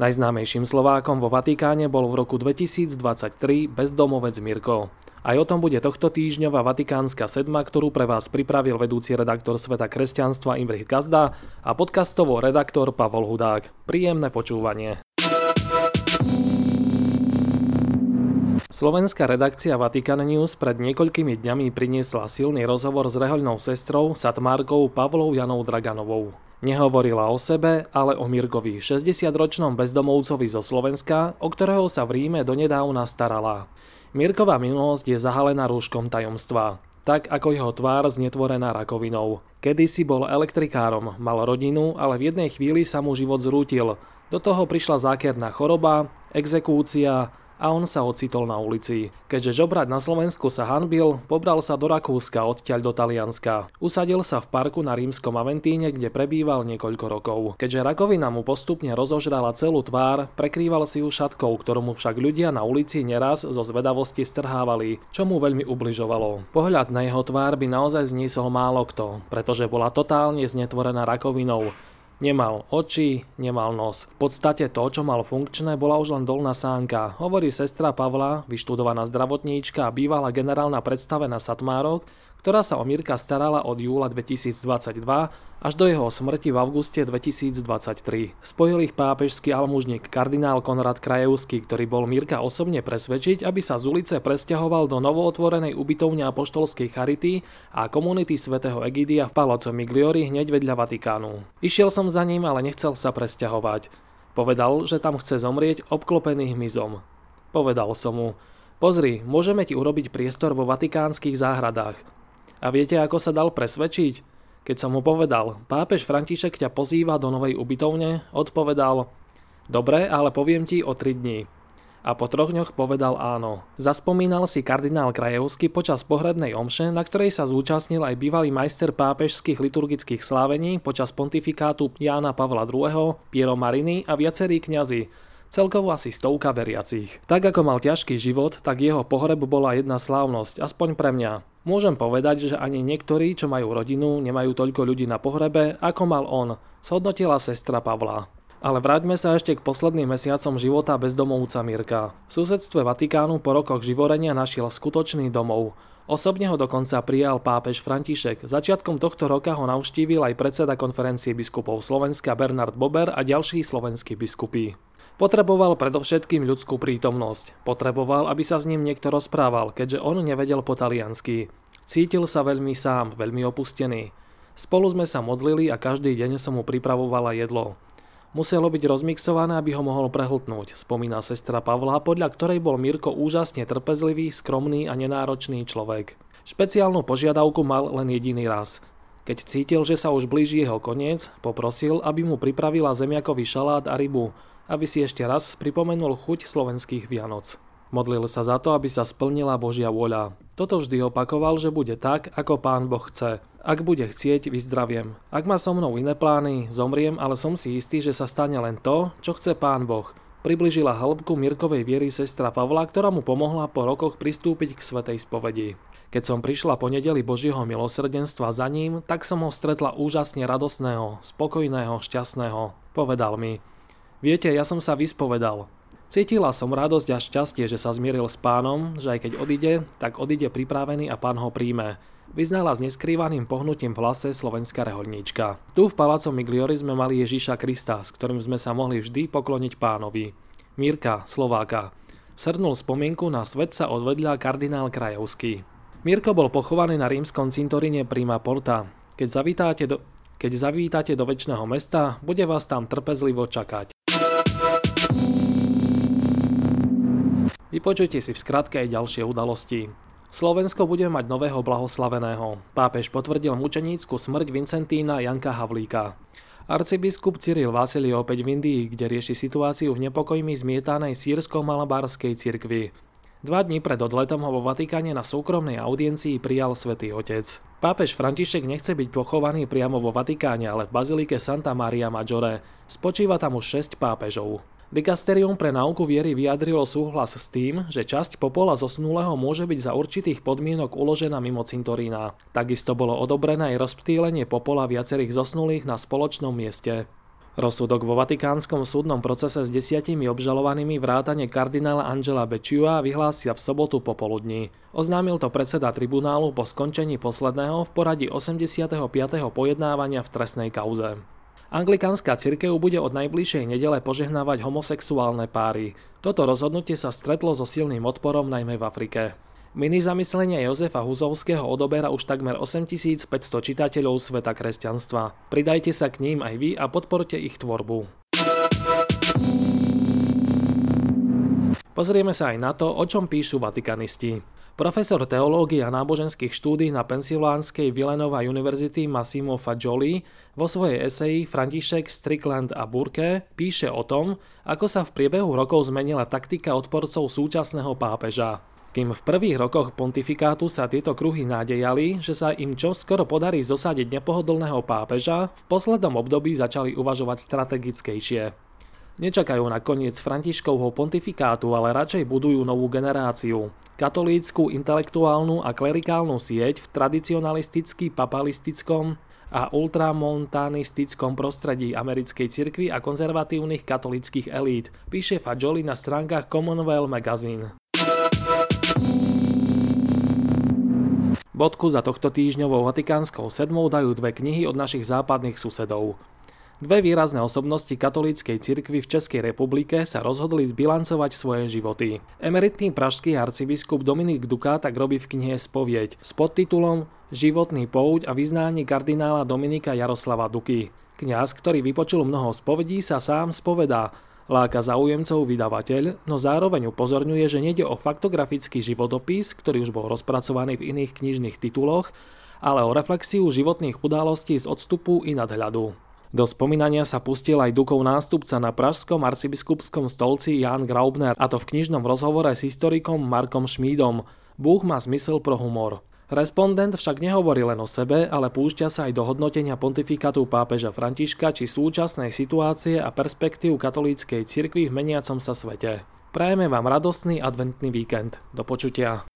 Najznámejším Slovákom vo Vatikáne bol v roku 2023 bezdomovec Mirko. Aj o tom bude tohto týždňová Vatikánska sedma, ktorú pre vás pripravil vedúci redaktor Sveta kresťanstva Imrich Gazda a podcastovo redaktor Pavol Hudák. Príjemné počúvanie. Slovenská redakcia Vatican News pred niekoľkými dňami priniesla silný rozhovor s rehoľnou sestrou Satmárkou Pavlou Janou Draganovou. Nehovorila o sebe, ale o Mirkovi, 60-ročnom bezdomovcovi zo Slovenska, o ktorého sa v Ríme donedávna starala. Mirková minulosť je zahalená rúškom tajomstva tak ako jeho tvár znetvorená rakovinou. Kedysi bol elektrikárom, mal rodinu, ale v jednej chvíli sa mu život zrútil. Do toho prišla zákerná choroba, exekúcia, a on sa ocitol na ulici. Keďže žobrať na Slovensku sa hanbil, pobral sa do Rakúska odtiaľ do Talianska. Usadil sa v parku na rímskom Aventíne, kde prebýval niekoľko rokov. Keďže rakovina mu postupne rozožrala celú tvár, prekrýval si ju šatkou, ktorú mu však ľudia na ulici neraz zo zvedavosti strhávali, čo mu veľmi ubližovalo. Pohľad na jeho tvár by naozaj zniesol málo kto, pretože bola totálne znetvorená rakovinou, Nemal oči, nemal nos. V podstate to, čo mal funkčné, bola už len dolná sánka, hovorí sestra Pavla, vyštudovaná zdravotníčka a bývalá generálna predstavená Satmárok, ktorá sa o Mirka starala od júla 2022 až do jeho smrti v auguste 2023. Spojil ich pápežský almužník kardinál Konrad Krajevský, ktorý bol Mirka osobne presvedčiť, aby sa z ulice presťahoval do novootvorenej ubytovne apoštolskej Charity a komunity svätého Egidia v Palazzo Migliori hneď vedľa Vatikánu. Išiel som za ním, ale nechcel sa presťahovať. Povedal, že tam chce zomrieť obklopený hmyzom. Povedal som mu, pozri, môžeme ti urobiť priestor vo vatikánskych záhradách. A viete, ako sa dal presvedčiť? Keď som mu povedal, pápež František ťa pozýva do novej ubytovne, odpovedal, dobre, ale poviem ti o 3 dní. A po troch dňoch povedal áno. Zaspomínal si kardinál Krajevský počas pohrebnej omše, na ktorej sa zúčastnil aj bývalý majster pápežských liturgických slávení počas pontifikátu Jána Pavla II, Piero Marini a viacerí kňazi, celkovo asi stovka veriacich. Tak ako mal ťažký život, tak jeho pohreb bola jedna slávnosť, aspoň pre mňa. Môžem povedať, že ani niektorí, čo majú rodinu, nemajú toľko ľudí na pohrebe, ako mal on, shodnotila sestra Pavla. Ale vráťme sa ešte k posledným mesiacom života bezdomovca Mirka. V susedstve Vatikánu po rokoch živorenia našiel skutočný domov. Osobne ho dokonca prijal pápež František. Začiatkom tohto roka ho navštívil aj predseda konferencie biskupov Slovenska Bernard Bober a ďalší slovenskí biskupy. Potreboval predovšetkým ľudskú prítomnosť. Potreboval, aby sa s ním niekto rozprával, keďže on nevedel po taliansky. Cítil sa veľmi sám, veľmi opustený. Spolu sme sa modlili a každý deň som mu pripravovala jedlo. Muselo byť rozmixované, aby ho mohol prehltnúť, spomína sestra Pavla, podľa ktorej bol Mirko úžasne trpezlivý, skromný a nenáročný človek. Špeciálnu požiadavku mal len jediný raz. Keď cítil, že sa už blíži jeho koniec, poprosil, aby mu pripravila zemiakový šalát a rybu, aby si ešte raz pripomenul chuť slovenských Vianoc. Modlil sa za to, aby sa splnila Božia vôľa. Toto vždy opakoval, že bude tak, ako Pán Boh chce. Ak bude chcieť, vyzdraviem. Ak má so mnou iné plány, zomriem, ale som si istý, že sa stane len to, čo chce Pán Boh. Približila hĺbku Mirkovej viery sestra Pavla, ktorá mu pomohla po rokoch pristúpiť k svetej spovedi. Keď som prišla po nedeli Božieho milosrdenstva za ním, tak som ho stretla úžasne radosného, spokojného, šťastného. Povedal mi, Viete, ja som sa vyspovedal. Cítila som radosť a šťastie, že sa zmieril s pánom, že aj keď odíde, tak odíde pripravený a pán ho príjme. Vyznala s neskrývaným pohnutím v hlase slovenská reholníčka. Tu v paláco Migliori sme mali Ježíša Krista, s ktorým sme sa mohli vždy pokloniť pánovi. Mírka, Slováka. Srdnul spomienku na svet sa odvedľa kardinál Krajovský. Mirko bol pochovaný na rímskom cintoríne Prima Porta. Keď zavítate do, keď zavítate do väčšného mesta, bude vás tam trpezlivo čakať. Vypočujte si v skratke aj ďalšie udalosti. Slovensko bude mať nového blahoslaveného. Pápež potvrdil mučenícku smrť Vincentína Janka Havlíka. Arcibiskup Cyril Vasil je opäť v Indii, kde rieši situáciu v nepokojmi zmietanej sírsko-malabárskej cirkvi. Dva dní pred odletom ho vo Vatikáne na súkromnej audiencii prijal svätý Otec. Pápež František nechce byť pochovaný priamo vo Vatikáne, ale v bazilike Santa Maria Maggiore. Spočíva tam už 6 pápežov. Dikasterium pre náuku viery vyjadrilo súhlas s tým, že časť popola zosnulého môže byť za určitých podmienok uložená mimo cintorína. Takisto bolo odobrené aj rozptýlenie popola viacerých zosnulých na spoločnom mieste. Rozsudok vo Vatikánskom súdnom procese s desiatimi obžalovanými vrátane kardinála Angela Becciua vyhlásia v sobotu popoludní. Oznámil to predseda tribunálu po skončení posledného v poradí 85. pojednávania v trestnej kauze. Anglikánska cirkev bude od najbližšej nedele požehnávať homosexuálne páry. Toto rozhodnutie sa stretlo so silným odporom najmä v Afrike. Mini zamyslenia Jozefa Huzovského odoberá už takmer 8500 čitateľov sveta kresťanstva. Pridajte sa k ním aj vy a podporte ich tvorbu. Pozrieme sa aj na to, o čom píšu vatikanisti. Profesor teológie a náboženských štúdí na Pensylvánskej Villanova University Massimo Fagioli vo svojej eseji František, Strickland a Burke píše o tom, ako sa v priebehu rokov zmenila taktika odporcov súčasného pápeža. Kým v prvých rokoch pontifikátu sa tieto kruhy nádejali, že sa im čo skoro podarí zosadiť nepohodlného pápeža, v poslednom období začali uvažovať strategickejšie. Nečakajú na koniec Františkovho pontifikátu, ale radšej budujú novú generáciu. Katolícku, intelektuálnu a klerikálnu sieť v tradicionalisticky papalistickom a ultramontanistickom prostredí americkej cirkvi a konzervatívnych katolických elít, píše Fajoli na stránkach Commonwealth Magazine. Bodku za tohto týždňovou Vatikánskou sedmou dajú dve knihy od našich západných susedov. Dve výrazné osobnosti katolíckej cirkvi v Českej republike sa rozhodli zbilancovať svoje životy. Emeritný pražský arcibiskup Dominik Duka tak robí v knihe Spovieď s podtitulom Životný pouť a vyznání kardinála Dominika Jaroslava Duky. Kňaz, ktorý vypočul mnoho spovedí, sa sám spovedá, Láka zaujemcov vydavateľ, no zároveň upozorňuje, že nejde o faktografický životopis, ktorý už bol rozpracovaný v iných knižných tituloch, ale o reflexiu životných udalostí z odstupu i nadhľadu. Do spomínania sa pustil aj Dukov nástupca na pražskom arcibiskupskom stolci Jan Graubner, a to v knižnom rozhovore s historikom Markom Šmídom. Búh má zmysel pro humor. Respondent však nehovorí len o sebe, ale púšťa sa aj do hodnotenia pontifikátu pápeža Františka či súčasnej situácie a perspektív katolíckej cirkvi v meniacom sa svete. Prajeme vám radostný adventný víkend. Do počutia.